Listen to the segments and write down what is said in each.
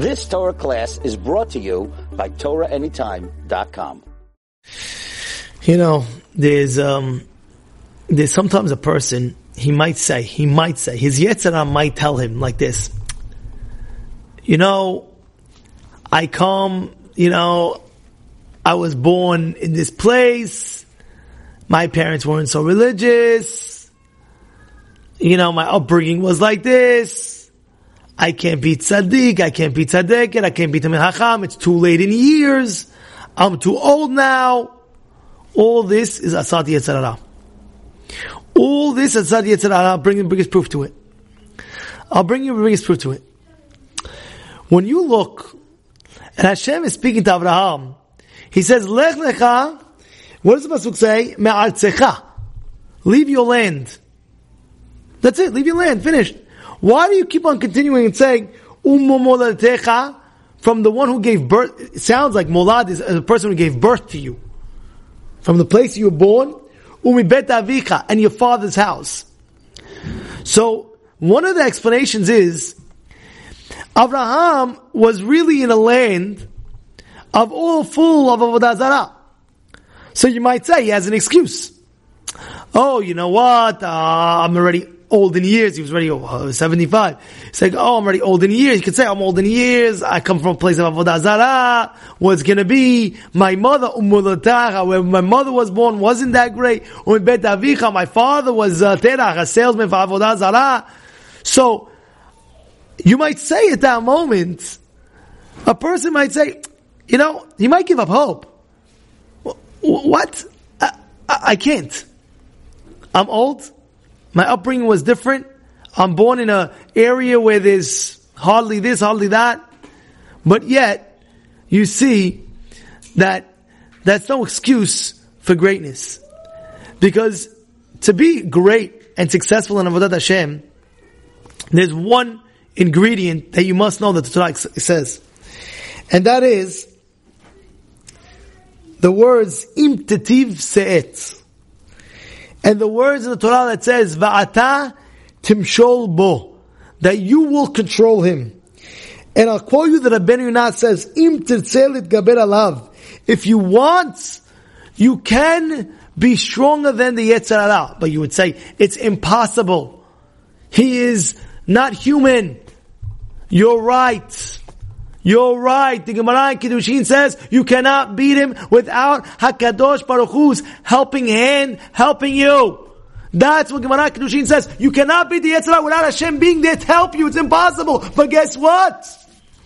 This Torah class is brought to you by TorahAnytime.com. You know, there's um, there's sometimes a person he might say, he might say, his Yetzer Hara might tell him like this. You know, I come, you know, I was born in this place. My parents weren't so religious. You know, my upbringing was like this. I can't be tzaddik. I can't be tzaddik. I can't be talmid chacham. It's too late in years. I'm too old now. All this is asat yetzer hara. All this asat yetzer hara. I'll bring the biggest proof to it. I'll bring you the biggest proof to it. When you look, and Hashem is speaking to Abraham, he says, Lech lecha, what does the Pasuk say? Me'artzecha. Leave your land. That's it, leave your land, finished. Why do you keep on continuing and saying, Ummo from the one who gave birth? It sounds like molad is a person who gave birth to you. From the place you were born, umi and your father's house. So, one of the explanations is, Abraham was really in a land of all full of avodah zarah. So you might say he has an excuse. Oh, you know what? Uh, I'm already old in years. He was already oh, 75. He's like, oh, I'm already old in years. You could say, I'm old in years. I come from a place of avodah zarah. What's going to be? My mother, Umulataha, where my mother was born, wasn't that great. My father was uh, terach, a salesman for avodah zarah. So, you might say at that moment, a person might say, you know, he might give up hope. What? I, I, can't. I'm old. My upbringing was different. I'm born in an area where there's hardly this, hardly that. But yet, you see that that's no excuse for greatness. Because to be great and successful in Avodah Hashem, there's one ingredient that you must know that the Torah says. And that is the words im tetiv se'et. And the words of the Torah that says va'ata timshol bo. That you will control him. And I'll quote you that Rabbeinu Yonah says, im tirtzelit gaber alav. If you want, you can be stronger than the Yetzer Hara. But you would say, it's impossible. He is not human. You're right. You're right. The Gemara in Kiddushin says you cannot beat him without Hakadosh Baruch Hu's helping hand, helping you. That's what Gemara Kiddushin says. You cannot beat the Yetzer Hara without Hashem being there to help you. It's impossible. But guess what?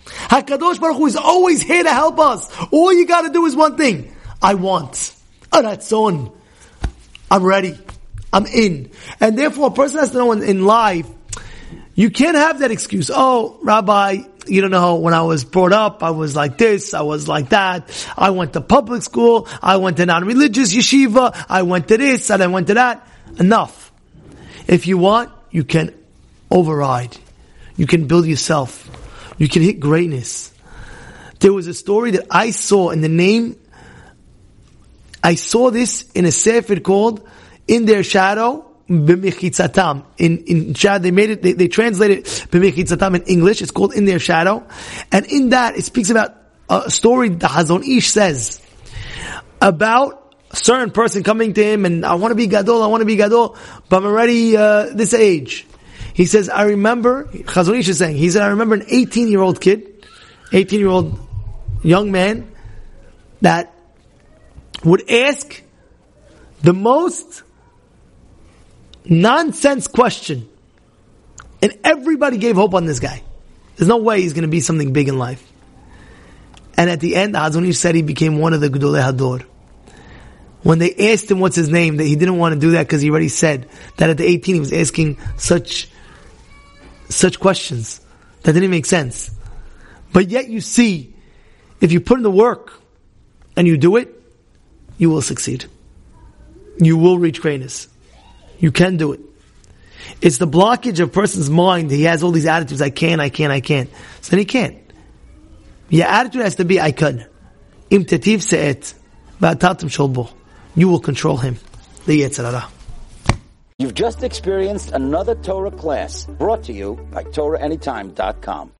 Hakadosh Baruch Hu is always here to help us. All you got to do is one thing. I want. That's on. I'm ready. I'm in. And therefore, a person has to know in life you can't have that excuse. Oh, Rabbi, you don't know, when I was brought up, I was like this, I was like that. I went to public school, I went to non-religious yeshiva, I went to this, and I went to that. Enough. If you want, you can override. You can build yourself. You can hit greatness. There was a story that I saw in the name, I saw this in a sefer called In Their Shadow, b'mechitzatam. In in Shad, they made it. They, they translated b'mechitzatam in English. It's called in their shadow, and in that it speaks about a story the Hazon Ish says about certain person coming to him and I want to be gadol, I want to be gadol, but I'm already uh, this age. He says, I remember. Hazon Ish is saying. He said, I remember an 18 year old kid, 18 year old young man that would ask the most nonsense question. And everybody gave hope on this guy. There's no way he's going to be something big in life. And at the end, Hazon said he became one of the Gedolei Hador. When they asked him what's his name, that he didn't want to do that because he already said that at the 18 he was asking such, such questions that didn't make sense. But yet you see, if you put in the work and you do it, you will succeed. You will reach greatness. You can do it. It's the blockage of person's mind. He has all these attitudes. I can, I can, I can't. So then he can't. Your attitude has to be, I can. Im tetiv se'et. sholbo. You will control him. The Yetzer Hara. You've just experienced another Torah class brought to you by TorahAnytime.com.